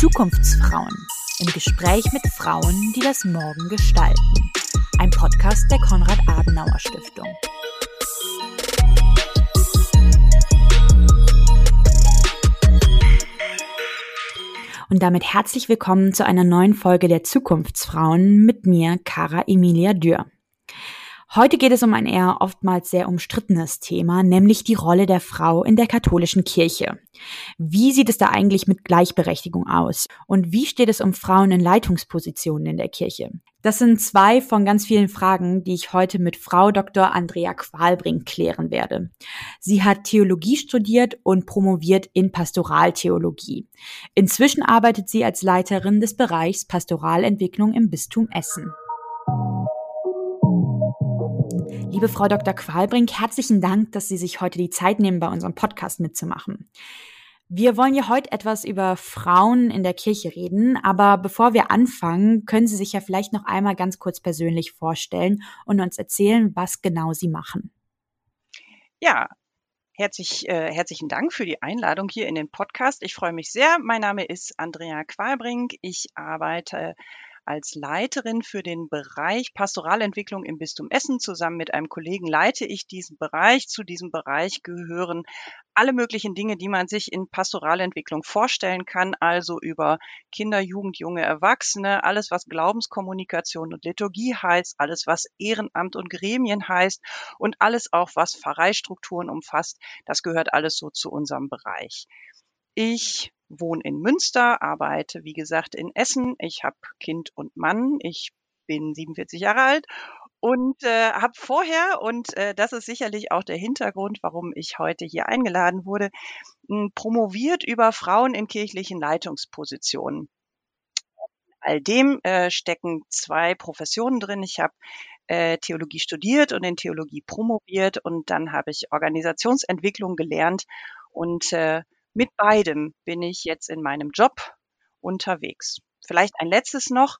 Zukunftsfrauen im Gespräch mit Frauen, die das Morgen gestalten. Ein Podcast der Konrad-Adenauer-Stiftung. Und damit herzlich willkommen zu einer neuen Folge der Zukunftsfrauen mit mir, Cara Emilia Dürr. Heute geht es um ein eher oftmals sehr umstrittenes Thema, nämlich die Rolle der Frau in der katholischen Kirche. Wie sieht es da eigentlich mit Gleichberechtigung aus? Und wie steht es um Frauen in Leitungspositionen in der Kirche? Das sind zwei von ganz vielen Fragen, die ich heute mit Frau Dr. Andrea Qualbrink klären werde. Sie hat Theologie studiert und promoviert in Pastoraltheologie. Inzwischen arbeitet sie als Leiterin des Bereichs Pastoralentwicklung im Bistum Essen. Liebe Frau Dr. Qualbrink, herzlichen Dank, dass Sie sich heute die Zeit nehmen, bei unserem Podcast mitzumachen. Wir wollen ja heute etwas über Frauen in der Kirche reden, aber bevor wir anfangen, können Sie sich ja vielleicht noch einmal ganz kurz persönlich vorstellen und uns erzählen, was genau Sie machen. Ja, Herzlich, äh, herzlichen Dank für die Einladung hier in den Podcast. Ich freue mich sehr. Mein Name ist Andrea Qualbrink. Ich arbeite als Leiterin für den Bereich Pastoralentwicklung im Bistum Essen. Zusammen mit einem Kollegen leite ich diesen Bereich. Zu diesem Bereich gehören alle möglichen Dinge, die man sich in Pastoralentwicklung vorstellen kann, also über Kinder, Jugend, junge Erwachsene, alles, was Glaubenskommunikation und Liturgie heißt, alles, was Ehrenamt und Gremien heißt und alles auch, was Pfarreistrukturen umfasst, das gehört alles so zu unserem Bereich. Ich wohne in Münster, arbeite, wie gesagt, in Essen. Ich habe Kind und Mann. Ich bin 47 Jahre alt und äh, habe vorher, und äh, das ist sicherlich auch der Hintergrund, warum ich heute hier eingeladen wurde, promoviert über Frauen in kirchlichen Leitungspositionen. All dem äh, stecken zwei Professionen drin. Ich habe äh, Theologie studiert und in Theologie promoviert und dann habe ich Organisationsentwicklung gelernt und äh, mit beidem bin ich jetzt in meinem Job unterwegs. Vielleicht ein letztes noch.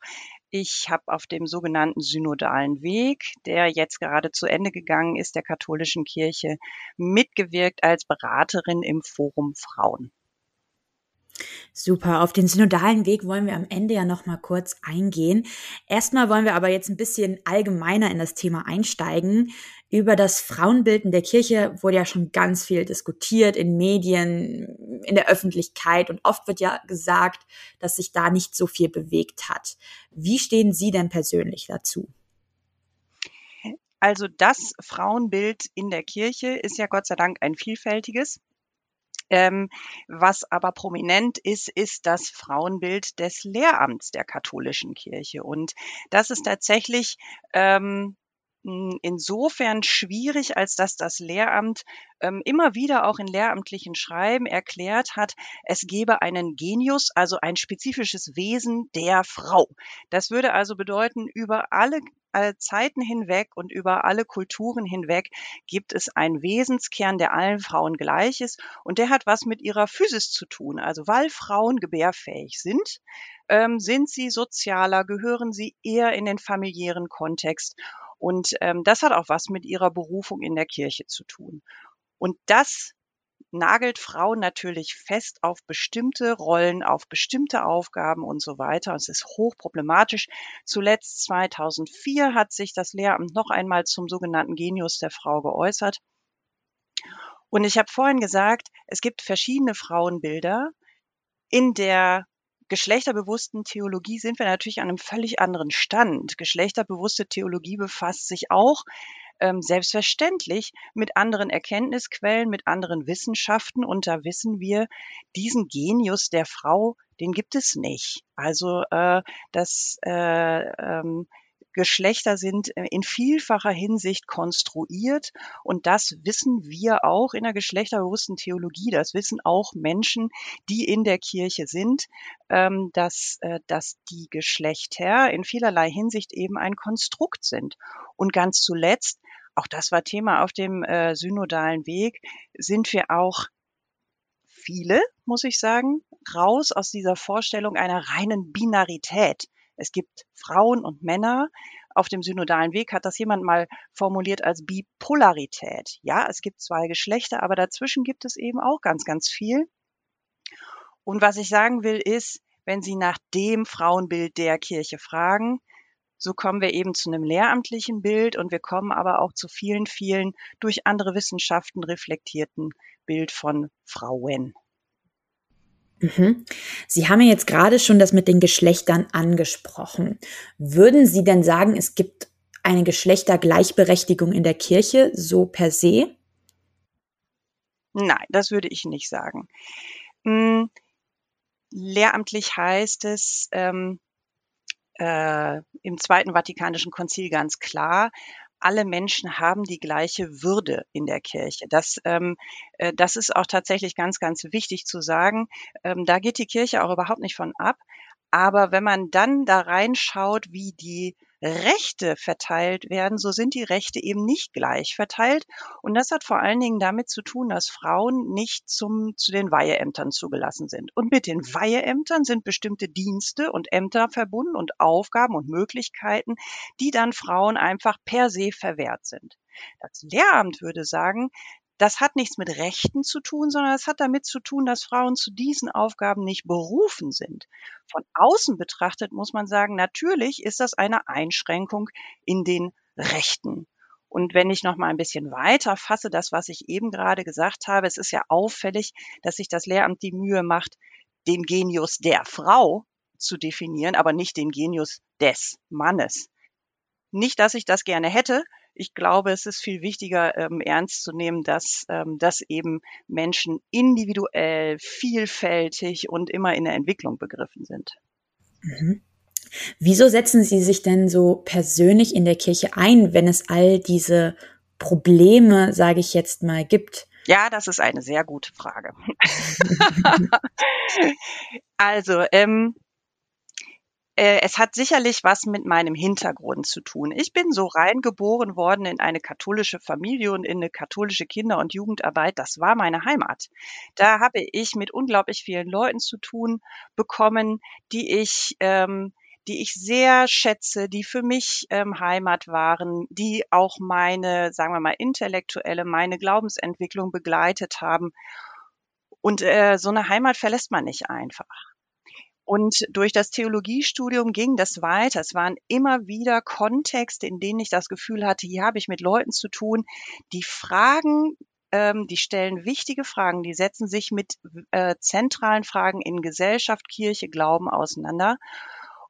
Ich habe auf dem sogenannten synodalen Weg, der jetzt gerade zu Ende gegangen ist, der katholischen Kirche, mitgewirkt als Beraterin im Forum Frauen. Super, auf den synodalen Weg wollen wir am Ende ja noch mal kurz eingehen. Erstmal wollen wir aber jetzt ein bisschen allgemeiner in das Thema einsteigen. Über das Frauenbild in der Kirche wurde ja schon ganz viel diskutiert in Medien, in der Öffentlichkeit und oft wird ja gesagt, dass sich da nicht so viel bewegt hat. Wie stehen Sie denn persönlich dazu? Also das Frauenbild in der Kirche ist ja Gott sei Dank ein vielfältiges. Ähm, was aber prominent ist, ist das Frauenbild des Lehramts der katholischen Kirche. Und das ist tatsächlich ähm, insofern schwierig, als dass das Lehramt ähm, immer wieder auch in lehramtlichen Schreiben erklärt hat, es gebe einen Genius, also ein spezifisches Wesen der Frau. Das würde also bedeuten, über alle alle Zeiten hinweg und über alle Kulturen hinweg gibt es einen Wesenskern, der allen Frauen gleich ist und der hat was mit ihrer Physis zu tun. Also weil Frauen gebärfähig sind, ähm, sind sie sozialer, gehören sie eher in den familiären Kontext und ähm, das hat auch was mit ihrer Berufung in der Kirche zu tun. Und das nagelt Frauen natürlich fest auf bestimmte Rollen, auf bestimmte Aufgaben und so weiter. Und es ist hochproblematisch. Zuletzt 2004 hat sich das Lehramt noch einmal zum sogenannten Genius der Frau geäußert. Und ich habe vorhin gesagt, es gibt verschiedene Frauenbilder. In der geschlechterbewussten Theologie sind wir natürlich an einem völlig anderen Stand. Geschlechterbewusste Theologie befasst sich auch ähm, selbstverständlich mit anderen Erkenntnisquellen, mit anderen Wissenschaften. Und da wissen wir, diesen Genius der Frau, den gibt es nicht. Also äh, das äh, ähm, Geschlechter sind äh, in vielfacher Hinsicht konstruiert und das wissen wir auch in der geschlechterbewussten Theologie. Das wissen auch Menschen, die in der Kirche sind, ähm, dass, äh, dass die Geschlechter in vielerlei Hinsicht eben ein Konstrukt sind. Und ganz zuletzt, auch das war Thema auf dem äh, synodalen Weg, sind wir auch viele, muss ich sagen, raus aus dieser Vorstellung einer reinen Binarität. Es gibt Frauen und Männer auf dem synodalen Weg hat das jemand mal formuliert als Bipolarität. Ja, es gibt zwei Geschlechter, aber dazwischen gibt es eben auch ganz, ganz viel. Und was ich sagen will, ist, wenn Sie nach dem Frauenbild der Kirche fragen, so kommen wir eben zu einem lehramtlichen Bild und wir kommen aber auch zu vielen, vielen durch andere Wissenschaften reflektierten Bild von Frauen. Mhm. Sie haben ja jetzt gerade schon das mit den Geschlechtern angesprochen. Würden Sie denn sagen, es gibt eine Geschlechtergleichberechtigung in der Kirche so per se? Nein, das würde ich nicht sagen. Hm, lehramtlich heißt es ähm, äh, im Zweiten Vatikanischen Konzil ganz klar, alle Menschen haben die gleiche Würde in der Kirche. Das, ähm, äh, das ist auch tatsächlich ganz, ganz wichtig zu sagen. Ähm, da geht die Kirche auch überhaupt nicht von ab. Aber wenn man dann da reinschaut, wie die Rechte verteilt werden, so sind die Rechte eben nicht gleich verteilt. Und das hat vor allen Dingen damit zu tun, dass Frauen nicht zum, zu den Weiheämtern zugelassen sind. Und mit den Weiheämtern sind bestimmte Dienste und Ämter verbunden und Aufgaben und Möglichkeiten, die dann Frauen einfach per se verwehrt sind. Das Lehramt würde sagen, das hat nichts mit Rechten zu tun, sondern es hat damit zu tun, dass Frauen zu diesen Aufgaben nicht berufen sind. Von außen betrachtet muss man sagen, natürlich ist das eine Einschränkung in den Rechten. Und wenn ich noch mal ein bisschen weiter fasse, das, was ich eben gerade gesagt habe, es ist ja auffällig, dass sich das Lehramt die Mühe macht, den Genius der Frau zu definieren, aber nicht den Genius des Mannes. Nicht, dass ich das gerne hätte, ich glaube, es ist viel wichtiger, ähm, ernst zu nehmen, dass, ähm, dass eben Menschen individuell, vielfältig und immer in der Entwicklung begriffen sind. Mhm. Wieso setzen Sie sich denn so persönlich in der Kirche ein, wenn es all diese Probleme, sage ich jetzt mal, gibt? Ja, das ist eine sehr gute Frage. also, ähm, äh, es hat sicherlich was mit meinem Hintergrund zu tun. Ich bin so reingeboren worden in eine katholische Familie und in eine katholische Kinder- und Jugendarbeit. Das war meine Heimat. Da habe ich mit unglaublich vielen Leuten zu tun bekommen, die ich ähm, die ich sehr schätze, die für mich ähm, Heimat waren, die auch meine, sagen wir mal, intellektuelle, meine Glaubensentwicklung begleitet haben. Und äh, so eine Heimat verlässt man nicht einfach. Und durch das Theologiestudium ging das weiter. Es waren immer wieder Kontexte, in denen ich das Gefühl hatte, hier habe ich mit Leuten zu tun, die Fragen, ähm, die stellen wichtige Fragen, die setzen sich mit äh, zentralen Fragen in Gesellschaft, Kirche, Glauben auseinander.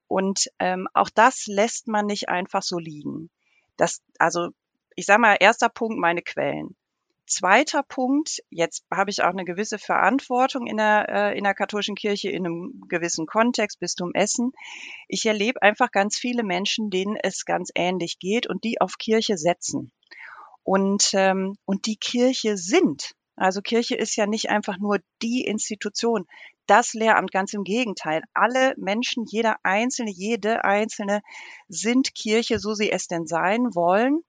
Und ähm, auch das lässt man nicht einfach so liegen. Das, also ich sage mal, erster Punkt, meine Quellen. Zweiter Punkt, jetzt habe ich auch eine gewisse Verantwortung in der, äh, in der katholischen Kirche in einem gewissen Kontext, Bistum Essen. Ich erlebe einfach ganz viele Menschen, denen es ganz ähnlich geht und die auf Kirche setzen. Und, ähm, und die Kirche sind. Also Kirche ist ja nicht einfach nur die Institution, das Lehramt, ganz im Gegenteil. Alle Menschen, jeder Einzelne, jede Einzelne sind Kirche, so sie es denn sein wollen.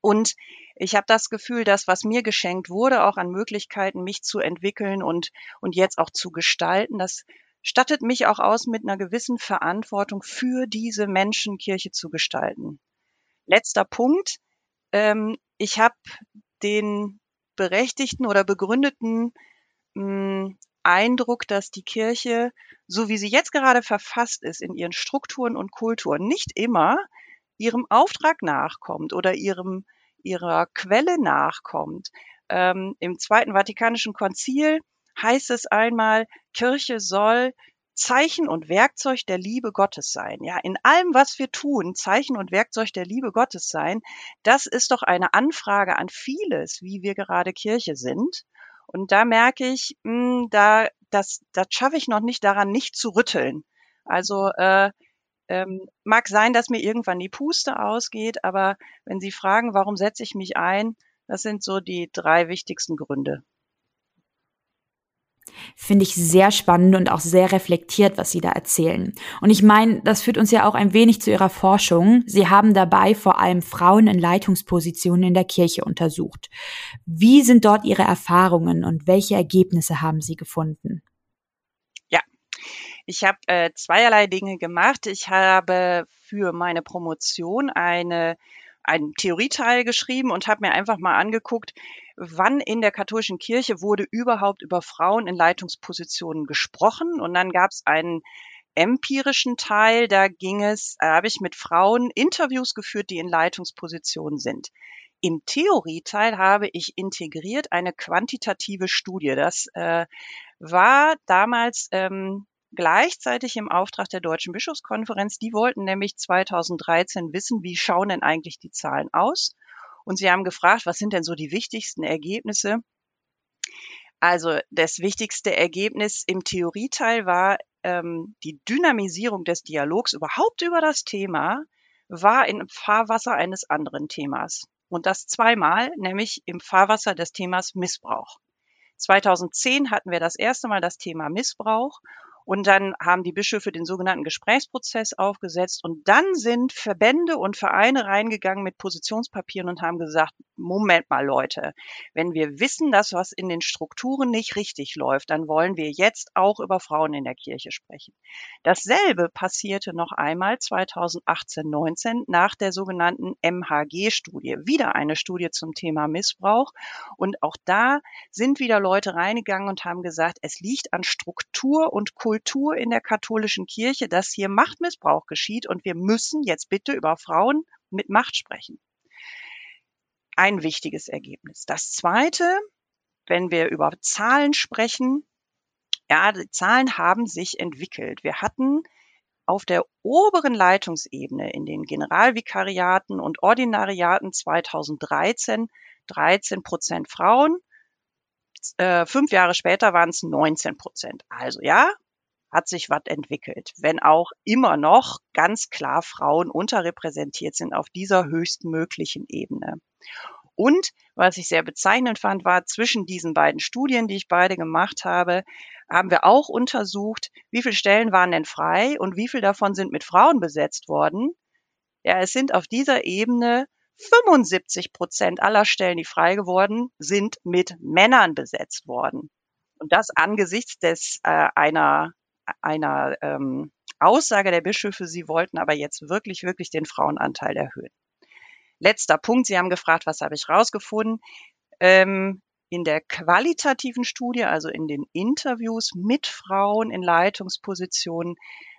Und ich habe das Gefühl, dass was mir geschenkt wurde, auch an Möglichkeiten, mich zu entwickeln und, und jetzt auch zu gestalten, das stattet mich auch aus mit einer gewissen Verantwortung für diese Menschen Kirche zu gestalten. Letzter Punkt. Ähm, ich habe den berechtigten oder begründeten mh, hm, Eindruck, dass die Kirche, so wie sie jetzt gerade verfasst ist in ihren Strukturen und Kulturen, nicht immer ihrem Auftrag nachkommt oder ihrem ihrer Quelle nachkommt. Ähm, Im Zweiten Vatikanischen Konzil heißt es einmal, Kirche soll Zeichen und Werkzeug der Liebe Gottes sein. Ja, in allem, was wir tun, Zeichen und Werkzeug der Liebe Gottes sein. Das ist doch eine Anfrage an vieles, wie wir gerade Kirche sind. Und da merke ich, mh, hm, da, das, das schaffe ich noch nicht daran, nicht zu rütteln. Also äh, ähm, mag sein, dass mir irgendwann die Puste ausgeht, aber wenn Sie fragen, warum setze ich mich ein, das sind so die drei wichtigsten Gründe. Finde ich sehr spannend und auch sehr reflektiert, was Sie da erzählen. Und ich meine, das führt uns ja auch ein wenig zu Ihrer Forschung. Sie haben dabei vor allem Frauen in Leitungspositionen in der Kirche untersucht. Wie sind dort Ihre Erfahrungen und welche Ergebnisse haben Sie gefunden? Ich habe äh, zweierlei Dinge gemacht. Ich habe für meine Promotion eine einen Theorieteil geschrieben und habe mir einfach mal angeguckt, wann in der katholischen Kirche wurde überhaupt über Frauen in Leitungspositionen gesprochen. Und dann gab es einen empirischen Teil, da ging es, da habe ich mit Frauen Interviews geführt, die in Leitungspositionen sind. Im Theorieteil habe ich integriert eine quantitative Studie. Das äh, war damals ähm, gleichzeitig im Auftrag der Deutschen Bischofskonferenz. Die wollten nämlich 2013 wissen, wie schauen denn eigentlich die Zahlen aus? Und sie haben gefragt, was sind denn so die wichtigsten Ergebnisse? Also das wichtigste Ergebnis im Theorieteil war, ähm, die Dynamisierung des Dialogs überhaupt über das Thema war im Fahrwasser eines anderen Themas. Und das zweimal, nämlich im Fahrwasser des Themas Missbrauch. 2010 hatten wir das erste Mal das Thema Missbrauch und dann haben die Bischöfe den sogenannten Gesprächsprozess aufgesetzt. Und dann sind Verbände und Vereine reingegangen mit Positionspapieren und haben gesagt, Moment mal Leute, wenn wir wissen, dass was in den Strukturen nicht richtig läuft, dann wollen wir jetzt auch über Frauen in der Kirche sprechen. Dasselbe passierte noch einmal 2018, 19 nach der sogenannten MHG-Studie. Wieder eine Studie zum Thema Missbrauch. Und auch da sind wieder Leute reingegangen und haben gesagt, es liegt an Struktur und Kultur Kultur in der katholischen Kirche, dass hier Machtmissbrauch geschieht und wir müssen jetzt bitte über Frauen mit Macht sprechen. Ein wichtiges Ergebnis. Das zweite, wenn wir über Zahlen sprechen, ja, die Zahlen haben sich entwickelt. Wir hatten auf der oberen Leitungsebene in den Generalvikariaten und Ordinariaten 2013 13 Prozent Frauen. Äh, fünf Jahre später waren es 19 Prozent. Also ja, hat sich was entwickelt, wenn auch immer noch ganz klar Frauen unterrepräsentiert sind auf dieser höchstmöglichen Ebene. Und was ich sehr bezeichnend fand, war zwischen diesen beiden Studien, die ich beide gemacht habe, haben wir auch untersucht, wie viele Stellen waren denn frei und wie viel davon sind mit Frauen besetzt worden. Ja, es sind auf dieser Ebene 75 Prozent aller Stellen, die frei geworden sind, mit Männern besetzt worden. Und das angesichts des äh, einer einer ähm, Aussage der Bischöfe, sie wollten aber jetzt wirklich, wirklich den Frauenanteil erhöhen. Letzter Punkt, Sie haben gefragt, was habe ich rausgefunden? Ähm, in der qualitativen Studie, also in den Interviews mit Frauen in Leitungspositionen,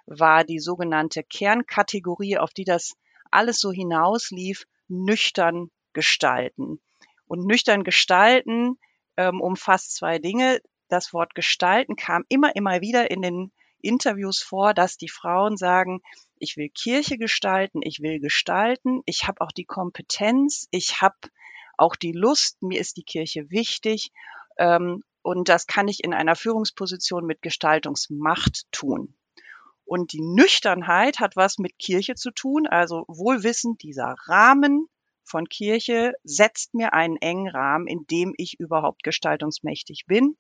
war die sogenannte Kernkategorie, auf die das alles so hinauslief, nüchtern gestalten. Und nüchtern gestalten ähm, umfasst zwei Dinge das Wort gestalten kam immer, immer wieder in den Interviews vor, dass die Frauen sagen, ich will Kirche gestalten, ich will gestalten, ich habe auch die Kompetenz, ich habe auch die Lust, mir ist die Kirche wichtig ähm, und das kann ich in einer Führungsposition mit Gestaltungsmacht tun. Und die Nüchternheit hat was mit Kirche zu tun, also wohlwissend, dieser Rahmen von Kirche setzt mir einen engen Rahmen, in dem ich überhaupt gestaltungsmächtig bin.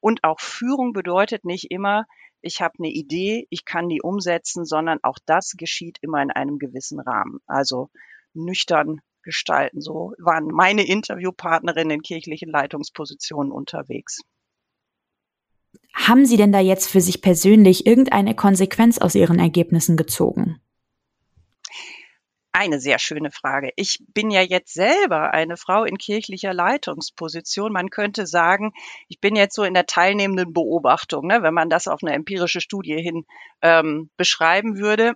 Und auch Führung bedeutet nicht immer, ich habe eine Idee, ich kann die umsetzen, sondern auch das geschieht immer in einem gewissen Rahmen. Also nüchtern gestalten. So waren meine Interviewpartnerinnen in kirchlichen Leitungspositionen unterwegs. Haben Sie denn da jetzt für sich persönlich irgendeine Konsequenz aus Ihren Ergebnissen gezogen? Eine sehr schöne Frage. Ich bin ja jetzt selber eine Frau in kirchlicher Leitungsposition. Man könnte sagen, ich bin jetzt so in der teilnehmenden Beobachtung, ne, wenn man das auf eine empirische Studie hin ähm, beschreiben würde.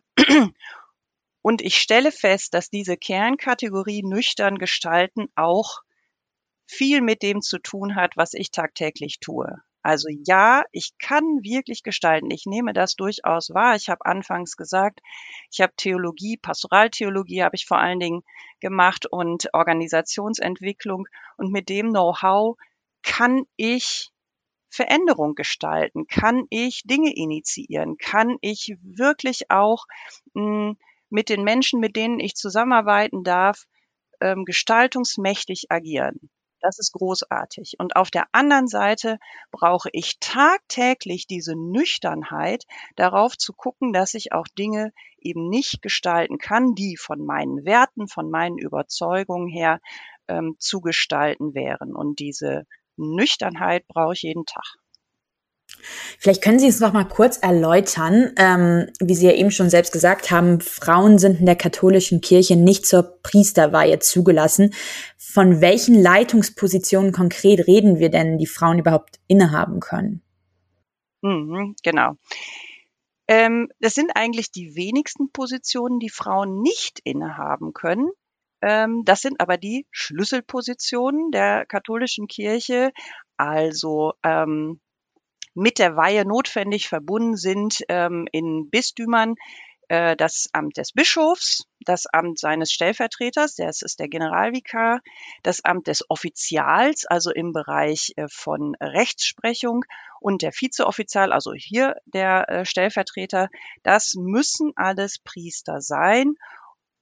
Und ich stelle fest, dass diese Kernkategorie nüchtern gestalten auch viel mit dem zu tun hat, was ich tagtäglich tue. Also ja, ich kann wirklich gestalten. Ich nehme das durchaus wahr. Ich habe anfangs gesagt, ich habe Theologie, Pastoraltheologie habe ich vor allen Dingen gemacht und Organisationsentwicklung. Und mit dem Know-how kann ich Veränderung gestalten, kann ich Dinge initiieren, kann ich wirklich auch hm, mit den Menschen, mit denen ich zusammenarbeiten darf, ähm, gestaltungsmächtig agieren. Das ist großartig. Und auf der anderen Seite brauche ich tagtäglich diese Nüchternheit, darauf zu gucken, dass ich auch Dinge eben nicht gestalten kann, die von meinen Werten, von meinen Überzeugungen her ähm, zu gestalten wären. Und diese Nüchternheit brauche ich jeden Tag. Vielleicht können Sie es noch mal kurz erläutern, ähm, wie Sie ja eben schon selbst gesagt haben, Frauen sind in der katholischen Kirche nicht zur Priesterweihe zugelassen. Von welchen Leitungspositionen konkret reden wir denn, die Frauen überhaupt innehaben können? Mhm, genau. Ähm, das sind eigentlich die wenigsten Positionen, die Frauen nicht innehaben können. Ähm, das sind aber die Schlüsselpositionen der katholischen Kirche, also ähm, mit der Weihe notwendig verbunden sind ähm, in Bistümern äh, das Amt des Bischofs, das Amt seines Stellvertreters, das ist der Generalvikar, das Amt des Offizials, also im Bereich äh, von Rechtsprechung und der Vizeoffizial, also hier der äh, Stellvertreter, das müssen alles Priester sein.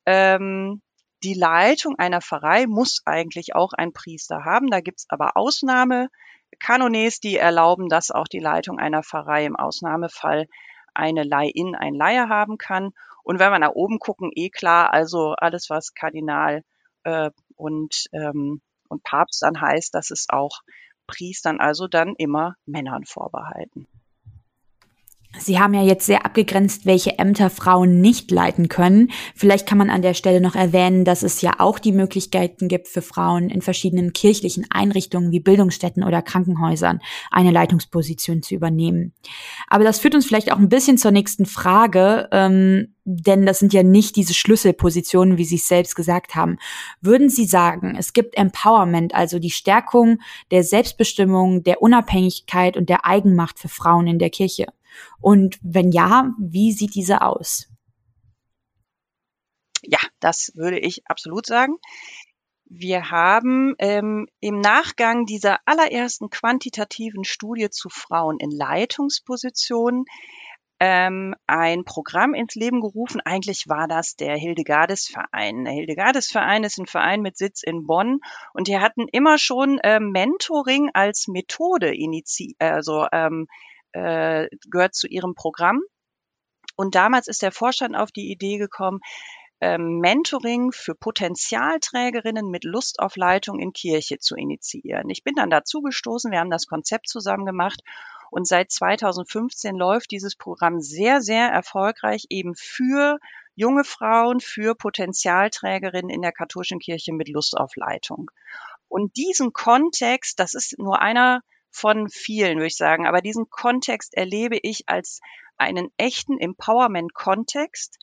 Ähm, die Leitung einer Pfarrei muss eigentlich auch ein Priester haben. Da gibt's aber Ausnahme, Kanones, die erlauben, dass auch die Leitung einer Pfarrei im Ausnahmefall eine Leihin, ein Leihe haben kann. Und wenn wir nach oben gucken, eh klar, also alles, was Kardinal äh, und, ähm, und Papst dann heißt, das ist auch Priestern, also dann immer Männern vorbehalten. Sie haben ja jetzt sehr abgegrenzt, welche Ämter Frauen nicht leiten können. Vielleicht kann man an der Stelle noch erwähnen, dass es ja auch die Möglichkeiten gibt für Frauen in verschiedenen kirchlichen Einrichtungen wie Bildungsstätten oder Krankenhäusern eine Leitungsposition zu übernehmen. Aber das führt uns vielleicht auch ein bisschen zur nächsten Frage, ähm, denn das sind ja nicht diese Schlüsselpositionen, wie Sie es selbst gesagt haben. Würden Sie sagen, es gibt Empowerment, also die Stärkung der Selbstbestimmung, der Unabhängigkeit und der Eigenmacht für Frauen in der Kirche? Und wenn ja, wie sieht diese aus? Ja, das würde ich absolut sagen. Wir haben ähm, im Nachgang dieser allerersten quantitativen Studie zu Frauen in Leitungspositionen ähm, ein Programm ins Leben gerufen. Eigentlich war das der Hildegardes-Verein. Der Hildegardes-Verein ist ein Verein mit Sitz in Bonn und die hatten immer schon äh, Mentoring als Methode initiiert, also ähm, äh, gehört zu ihrem Programm. Und damals ist der Vorstand auf die Idee gekommen, ähm, Mentoring für Potenzialträgerinnen mit Lust auf Leitung in Kirche zu initiieren. Ich bin dann dazu gestoßen, wir haben das Konzept zusammen gemacht und seit 2015 läuft dieses Programm sehr, sehr erfolgreich eben für junge Frauen, für Potenzialträgerinnen in der katholischen Kirche mit Lust auf Leitung. Und diesen Kontext, das ist nur einer von vielen, würde ich sagen. Aber diesen Kontext erlebe ich als einen echten Empowerment-Kontext,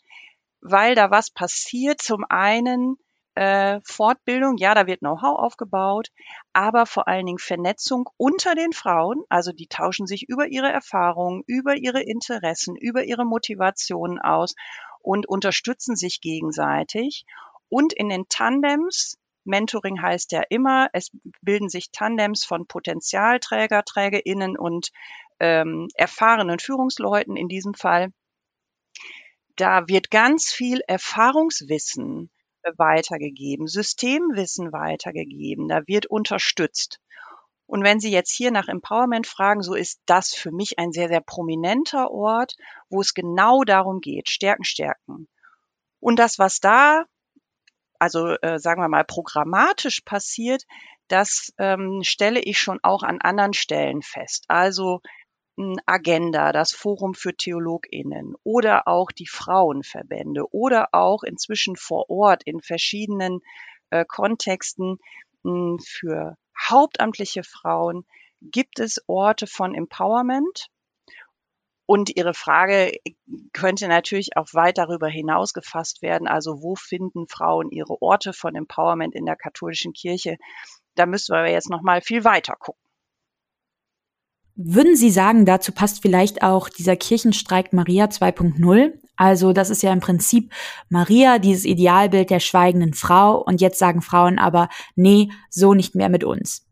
weil da was passiert. Zum einen äh, Fortbildung, ja, da wird Know-how aufgebaut, aber vor allen Dingen Vernetzung unter den Frauen. Also die tauschen sich über ihre Erfahrungen, über ihre Interessen, über ihre Motivationen aus und unterstützen sich gegenseitig. Und in den Tandems Mentoring heißt ja immer, es bilden sich Tandems von Potenzialträger, TrägerInnen und ähm, erfahrenen Führungsleuten in diesem Fall. Da wird ganz viel Erfahrungswissen weitergegeben, Systemwissen weitergegeben, da wird unterstützt. Und wenn Sie jetzt hier nach Empowerment fragen, so ist das für mich ein sehr, sehr prominenter Ort, wo es genau darum geht, Stärken, Stärken. Und das, was da also äh, sagen wir mal programmatisch passiert, das ähm, stelle ich schon auch an anderen Stellen fest. Also Agenda, das Forum für Theologinnen oder auch die Frauenverbände oder auch inzwischen vor Ort in verschiedenen äh, Kontexten mh, für hauptamtliche Frauen gibt es Orte von Empowerment. Und Ihre Frage könnte natürlich auch weit darüber hinaus gefasst werden. Also wo finden Frauen ihre Orte von Empowerment in der katholischen Kirche? Da müssen wir jetzt noch mal viel weiter gucken. Würden Sie sagen, dazu passt vielleicht auch dieser Kirchenstreik Maria 2.0? Also das ist ja im Prinzip Maria, dieses Idealbild der schweigenden Frau. Und jetzt sagen Frauen aber, nee, so nicht mehr mit uns.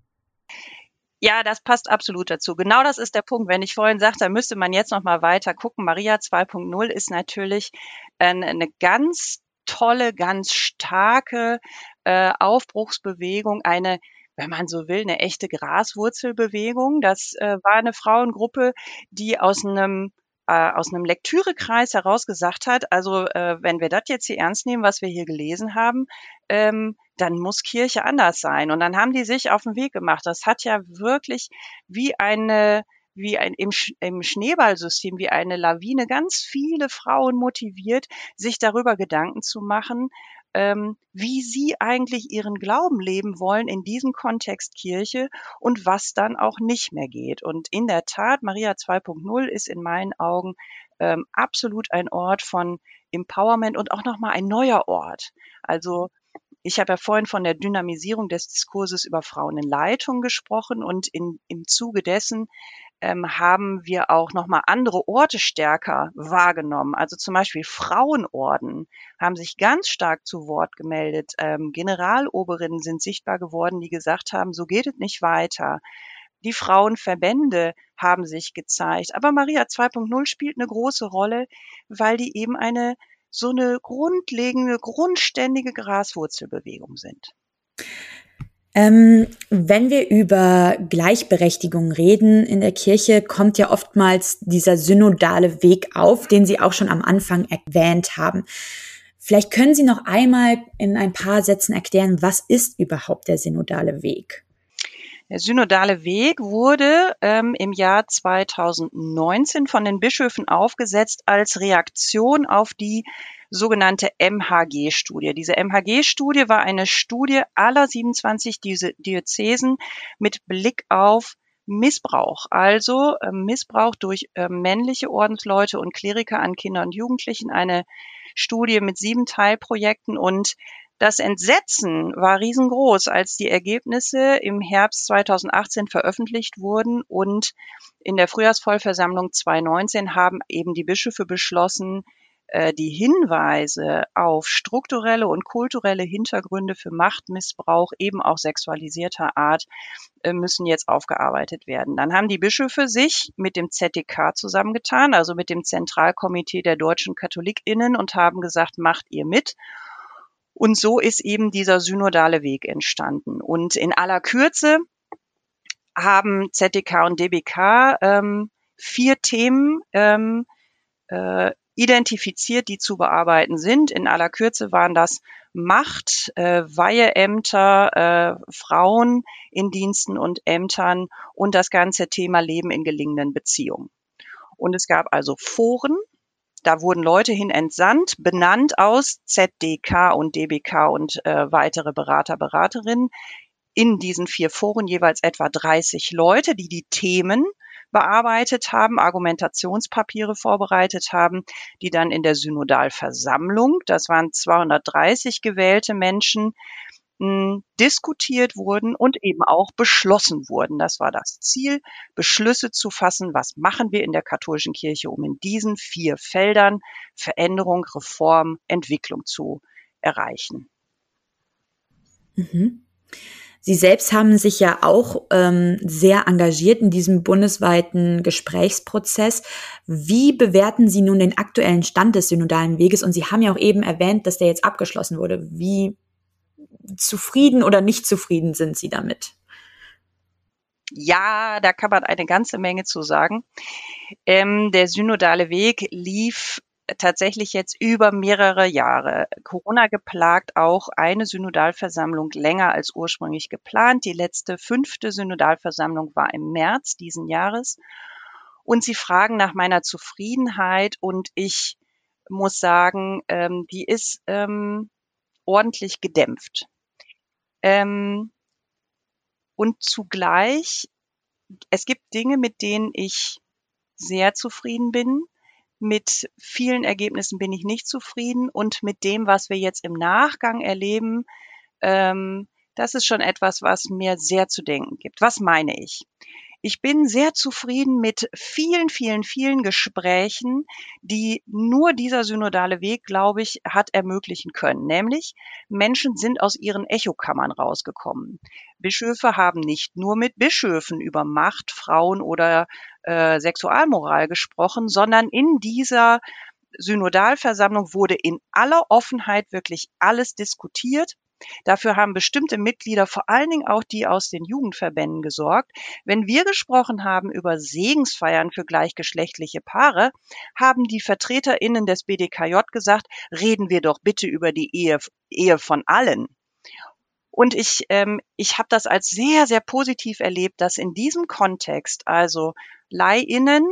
Ja, das passt absolut dazu. Genau das ist der Punkt. Wenn ich vorhin sagte, müsste man jetzt noch mal weiter gucken. Maria 2.0 ist natürlich eine ganz tolle, ganz starke äh, Aufbruchsbewegung, eine wenn man so will, eine echte Graswurzelbewegung. Das äh, war eine Frauengruppe, die aus einem äh, aus einem Lektürekreis heraus gesagt hat, also äh, wenn wir das jetzt hier ernst nehmen, was wir hier gelesen haben, ähm, dann muss Kirche anders sein. Und dann haben die sich auf den Weg gemacht. Das hat ja wirklich wie eine wie ein, im, im Schneeballsystem, wie eine Lawine ganz viele Frauen motiviert, sich darüber Gedanken zu machen, ähm, wie sie eigentlich ihren Glauben leben wollen in diesem Kontext Kirche und was dann auch nicht mehr geht. Und in der Tat, Maria 2.0 ist in meinen Augen ähm, absolut ein Ort von Empowerment und auch nochmal ein neuer Ort. Also ich habe ja vorhin von der Dynamisierung des Diskurses über Frauen in Leitung gesprochen und in, im Zuge dessen ähm, haben wir auch nochmal andere Orte stärker wahrgenommen. Also zum Beispiel Frauenorden haben sich ganz stark zu Wort gemeldet. Ähm, Generaloberinnen sind sichtbar geworden, die gesagt haben, so geht es nicht weiter. Die Frauenverbände haben sich gezeigt. Aber Maria 2.0 spielt eine große Rolle, weil die eben eine so eine grundlegende, grundständige Graswurzelbewegung sind. Ähm, wenn wir über Gleichberechtigung reden in der Kirche, kommt ja oftmals dieser synodale Weg auf, den Sie auch schon am Anfang erwähnt haben. Vielleicht können Sie noch einmal in ein paar Sätzen erklären, was ist überhaupt der synodale Weg? Der synodale Weg wurde ähm, im Jahr 2019 von den Bischöfen aufgesetzt als Reaktion auf die sogenannte MHG-Studie. Diese MHG-Studie war eine Studie aller 27 Diözesen mit Blick auf Missbrauch, also äh, Missbrauch durch äh, männliche Ordensleute und Kleriker an Kindern und Jugendlichen, eine Studie mit sieben Teilprojekten und das Entsetzen war riesengroß, als die Ergebnisse im Herbst 2018 veröffentlicht wurden und in der Frühjahrsvollversammlung 2019 haben eben die Bischöfe beschlossen, äh, die Hinweise auf strukturelle und kulturelle Hintergründe für Machtmissbrauch, eben auch sexualisierter Art, äh, müssen jetzt aufgearbeitet werden. Dann haben die Bischöfe sich mit dem ZDK zusammengetan, also mit dem Zentralkomitee der deutschen KatholikInnen und haben gesagt, macht ihr mit. Und so ist eben dieser synodale Weg entstanden. Und in aller Kürze haben ZDK und DBK ähm, vier Themen ähm, äh, identifiziert, die zu bearbeiten sind. In aller Kürze waren das Macht, äh, Weiheämter, äh, Frauen in Diensten und Ämtern und das ganze Thema Leben in gelingenden Beziehungen. Und es gab also Foren, da wurden Leute hin entsandt, benannt aus ZDK und DBK und äh, weitere Berater, Beraterinnen. In diesen vier Foren jeweils etwa 30 Leute, die die Themen bearbeitet haben, Argumentationspapiere vorbereitet haben, die dann in der Synodalversammlung, das waren 230 gewählte Menschen, diskutiert wurden und eben auch beschlossen wurden. Das war das Ziel, Beschlüsse zu fassen. Was machen wir in der katholischen Kirche, um in diesen vier Feldern Veränderung, Reform, Entwicklung zu erreichen? Mhm. Sie selbst haben sich ja auch ähm, sehr engagiert in diesem bundesweiten Gesprächsprozess. Wie bewerten Sie nun den aktuellen Stand des synodalen Weges? Und Sie haben ja auch eben erwähnt, dass der jetzt abgeschlossen wurde. Wie zufrieden oder nicht zufrieden sind Sie damit? Ja, da kann man eine ganze Menge zu sagen. Ähm, der synodale Weg lief tatsächlich jetzt über mehrere Jahre. Corona geplagt auch eine Synodalversammlung länger als ursprünglich geplant. Die letzte fünfte Synodalversammlung war im März diesen Jahres. Und Sie fragen nach meiner Zufriedenheit und ich muss sagen, ähm, die ist ähm, ordentlich gedämpft. Ähm, und zugleich, es gibt Dinge, mit denen ich sehr zufrieden bin. Mit vielen Ergebnissen bin ich nicht zufrieden und mit dem, was wir jetzt im Nachgang erleben, ähm, das ist schon etwas, was mir sehr zu denken gibt. Was meine ich? Ich bin sehr zufrieden mit vielen, vielen, vielen Gesprächen, die nur dieser synodale Weg, glaube ich, hat ermöglichen können. Nämlich Menschen sind aus ihren Echokammern rausgekommen. Bischöfe haben nicht nur mit Bischöfen über Macht, Frauen oder äh, Sexualmoral gesprochen, sondern in dieser Synodalversammlung wurde in aller Offenheit wirklich alles diskutiert Dafür haben bestimmte Mitglieder, vor allen Dingen auch die aus den Jugendverbänden, gesorgt. Wenn wir gesprochen haben über Segensfeiern für gleichgeschlechtliche Paare, haben die VertreterInnen des BDKJ gesagt, reden wir doch bitte über die Ehe, Ehe von allen. Und ich, ähm, ich habe das als sehr, sehr positiv erlebt, dass in diesem Kontext, also LeihInnen,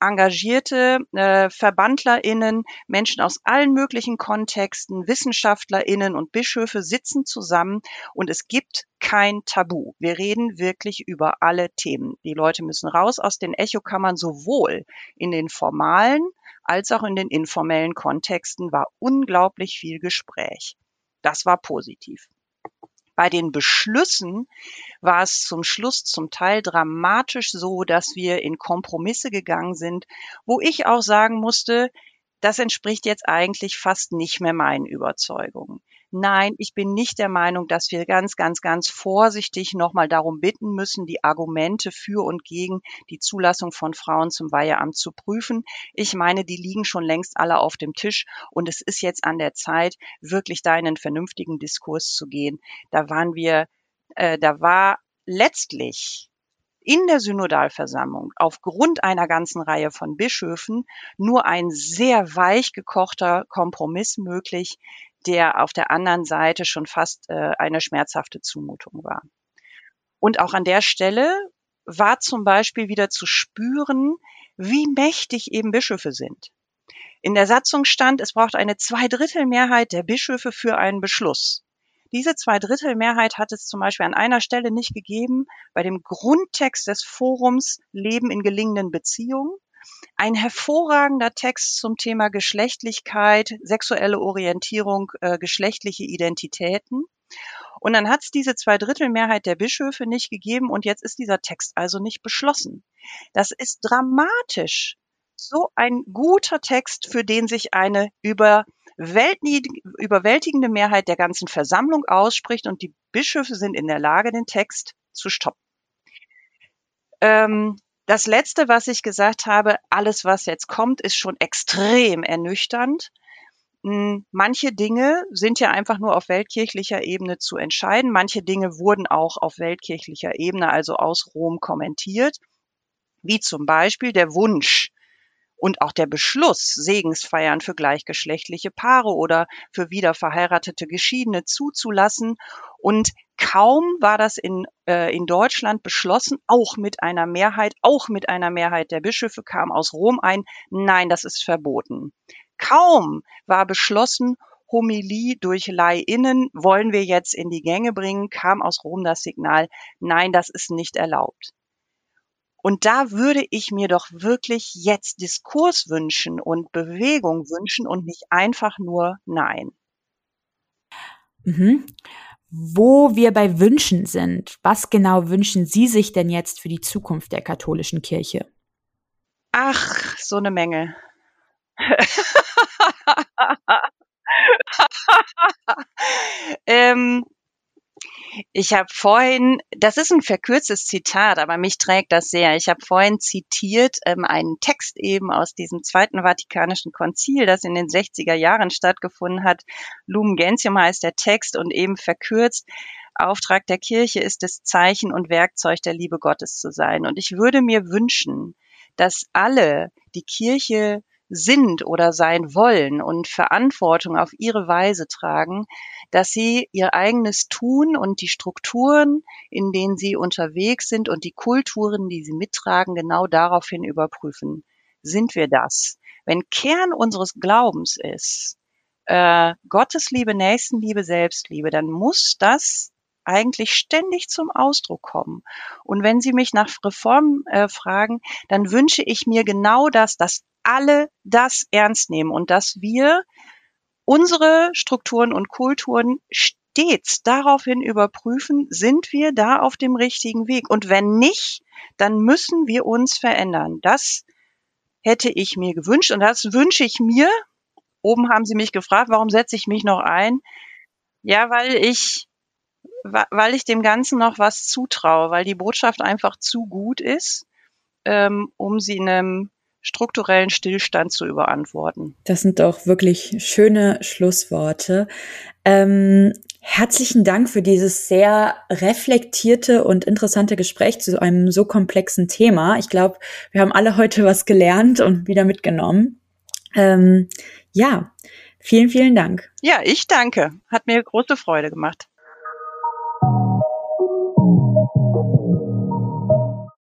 engagierte äh, VerbandlerInnen, Menschen aus allen möglichen Kontexten, WissenschaftlerInnen und Bischöfe sitzen zusammen und es gibt kein Tabu. Wir reden wirklich über alle Themen. Die Leute müssen raus aus den Echokammern, sowohl in den formalen als auch in den informellen Kontexten war unglaublich viel Gespräch. Das war positiv. Bei den Beschlüssen war es zum Schluss zum Teil dramatisch so, dass wir in Kompromisse gegangen sind, wo ich auch sagen musste, das entspricht jetzt eigentlich fast nicht mehr meinen Überzeugungen. Nein, ich bin nicht der Meinung, dass wir ganz, ganz, ganz vorsichtig nochmal darum bitten müssen, die Argumente für und gegen die Zulassung von Frauen zum Weiheamt zu prüfen. Ich meine, die liegen schon längst alle auf dem Tisch und es ist jetzt an der Zeit, wirklich da in einen vernünftigen Diskurs zu gehen. Da waren wir, äh, da war letztlich in der Synodalversammlung aufgrund einer ganzen Reihe von Bischöfen nur ein sehr weich gekochter Kompromiss möglich, der auf der anderen Seite schon fast äh, eine schmerzhafte Zumutung war. Und auch an der Stelle war zum Beispiel wieder zu spüren, wie mächtig eben Bischöfe sind. In der Satzung stand, es braucht eine Zweidrittelmehrheit der Bischöfe für einen Beschluss. Diese Zweidrittelmehrheit hat es zum Beispiel an einer Stelle nicht gegeben, bei dem Grundtext des Forums Leben in gelingenden Beziehungen. Ein hervorragender Text zum Thema Geschlechtlichkeit, sexuelle Orientierung, äh, geschlechtliche Identitäten. Und dann hat es diese Zweidrittelmehrheit der Bischöfe nicht gegeben und jetzt ist dieser Text also nicht beschlossen. Das ist dramatisch. So ein guter Text, für den sich eine überwältigende Mehrheit der ganzen Versammlung ausspricht und die Bischöfe sind in der Lage, den Text zu stoppen. Ähm, das Letzte, was ich gesagt habe, alles, was jetzt kommt, ist schon extrem ernüchternd. Hm, manche Dinge sind ja einfach nur auf weltkirchlicher Ebene zu entscheiden. Manche Dinge wurden auch auf weltkirchlicher Ebene, also aus Rom, kommentiert, wie zum Beispiel der Wunsch und auch der Beschluss, Segensfeiern für gleichgeschlechtliche Paare oder für wiederverheiratete Geschiedene zuzulassen. Und kaum war das in, äh, in Deutschland beschlossen, auch mit einer Mehrheit, auch mit einer Mehrheit der Bischöfe kam aus Rom ein, nein, das ist verboten. Kaum war beschlossen, Homilie durch Leihinnen wollen wir jetzt in die Gänge bringen, kam aus Rom das Signal, nein, das ist nicht erlaubt. Und da würde ich mir doch wirklich jetzt Diskurs wünschen und Bewegung wünschen und nicht einfach nur Nein. Mhm. Wo wir bei Wünschen sind, was genau wünschen Sie sich denn jetzt für die Zukunft der katholischen Kirche? Ach, so eine Menge. ähm, ich habe vorhin, das ist ein verkürztes Zitat, aber mich trägt das sehr. Ich habe vorhin zitiert ähm, einen Text eben aus diesem Zweiten Vatikanischen Konzil, das in den 60er Jahren stattgefunden hat. Lumen Gentium heißt der Text und eben verkürzt. Auftrag der Kirche ist es, Zeichen und Werkzeug der Liebe Gottes zu sein. Und ich würde mir wünschen, dass alle die Kirche sind oder sein wollen und Verantwortung auf ihre Weise tragen, dass sie ihr eigenes Tun und die Strukturen, in denen sie unterwegs sind und die Kulturen, die sie mittragen, genau daraufhin überprüfen. Sind wir das? Wenn Kern unseres Glaubens ist, äh, Gottes Liebe, Nächstenliebe, Selbstliebe, dann muss das eigentlich ständig zum Ausdruck kommen. Und wenn Sie mich nach Reformen äh, fragen, dann wünsche ich mir genau das, dass alle das ernst nehmen und dass wir unsere Strukturen und Kulturen stets daraufhin überprüfen, sind wir da auf dem richtigen Weg? Und wenn nicht, dann müssen wir uns verändern. Das hätte ich mir gewünscht und das wünsche ich mir. Oben haben Sie mich gefragt, warum setze ich mich noch ein? Ja, weil ich, weil ich dem Ganzen noch was zutraue, weil die Botschaft einfach zu gut ist, ähm, um sie einem strukturellen Stillstand zu überantworten. Das sind doch wirklich schöne Schlussworte. Ähm, herzlichen Dank für dieses sehr reflektierte und interessante Gespräch zu einem so komplexen Thema. Ich glaube, wir haben alle heute was gelernt und wieder mitgenommen. Ähm, ja, vielen, vielen Dank. Ja, ich danke. Hat mir große Freude gemacht.